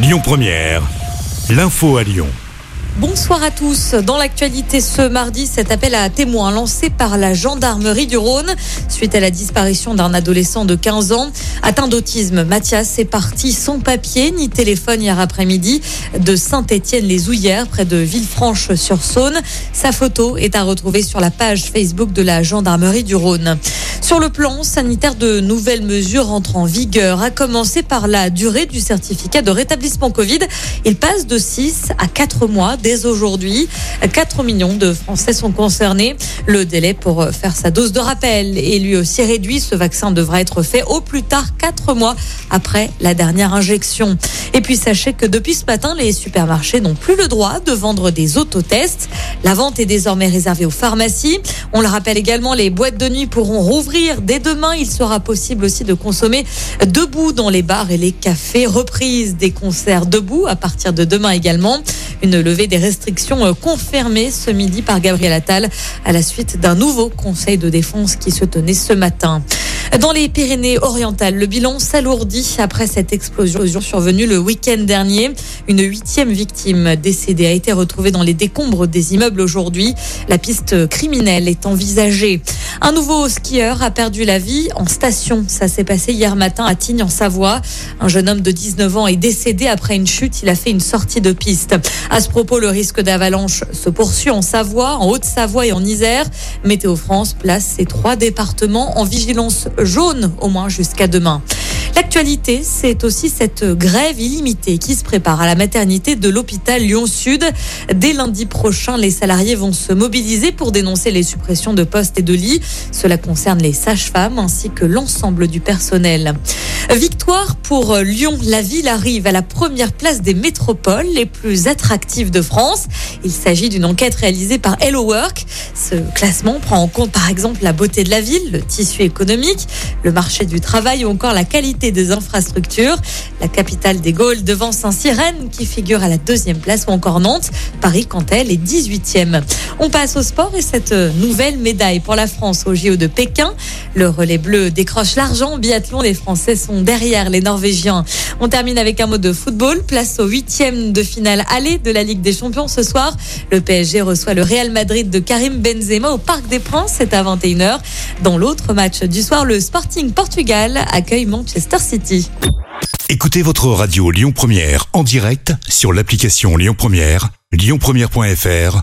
Lyon Première, l'info à Lyon. Bonsoir à tous. Dans l'actualité ce mardi, cet appel à témoins lancé par la gendarmerie du Rhône suite à la disparition d'un adolescent de 15 ans. Atteint d'autisme, Mathias est parti sans papier ni téléphone hier après-midi de Saint-Étienne-les-Ouillères près de Villefranche-sur-Saône. Sa photo est à retrouver sur la page Facebook de la gendarmerie du Rhône. Sur le plan sanitaire, de nouvelles mesures entrent en vigueur, à commencer par la durée du certificat de rétablissement Covid. Il passe de 6 à 4 mois dès aujourd'hui. 4 millions de Français sont concernés. Le délai pour faire sa dose de rappel est lui aussi réduit. Ce vaccin devra être fait au plus tard 4 mois après la dernière injection. Et puis sachez que depuis ce matin, les supermarchés n'ont plus le droit de vendre des autotests. La vente est désormais réservée aux pharmacies. On le rappelle également, les boîtes de nuit pourront rouvrir dès demain. Il sera possible aussi de consommer debout dans les bars et les cafés. Reprise des concerts debout à partir de demain également. Une levée des restrictions confirmée ce midi par Gabriel Attal à la suite d'un nouveau conseil de défense qui se tenait ce matin. Dans les Pyrénées-Orientales, le bilan s'alourdit après cette explosion survenue le week-end dernier. Une huitième victime décédée a été retrouvée dans les décombres des immeubles aujourd'hui. La piste criminelle est envisagée. Un nouveau skieur a perdu la vie en station. Ça s'est passé hier matin à Tignes en Savoie. Un jeune homme de 19 ans est décédé après une chute. Il a fait une sortie de piste. À ce propos, le risque d'avalanche se poursuit en Savoie, en Haute-Savoie et en Isère. Météo France place ces trois départements en vigilance jaune au moins jusqu'à demain. L'actualité, c'est aussi cette grève illimitée qui se prépare à la maternité de l'hôpital Lyon-Sud. Dès lundi prochain, les salariés vont se mobiliser pour dénoncer les suppressions de postes et de lits. Cela concerne les sages-femmes ainsi que l'ensemble du personnel. Victoire pour Lyon. La ville arrive à la première place des métropoles les plus attractives de France. Il s'agit d'une enquête réalisée par Hello Work. Ce classement prend en compte par exemple la beauté de la ville, le tissu économique, le marché du travail ou encore la qualité des infrastructures. La capitale des Gaules devant Saint-Cyrène qui figure à la deuxième place ou encore Nantes. Paris quant à elle est 18e. On passe au sport et cette nouvelle médaille pour la France au JO de Pékin. Le relais bleu décroche l'argent. Biathlon, les Français sont derrière les Norvégiens. On termine avec un mot de football. Place au huitième de finale aller de la Ligue des Champions ce soir. Le PSG reçoit le Real Madrid de Karim Benzema au Parc des Princes. C'est à 21h. Dans l'autre match du soir, le Sporting Portugal accueille Manchester City. Écoutez votre radio Lyon Première en direct sur l'application Lyon Première, lyonpremière.fr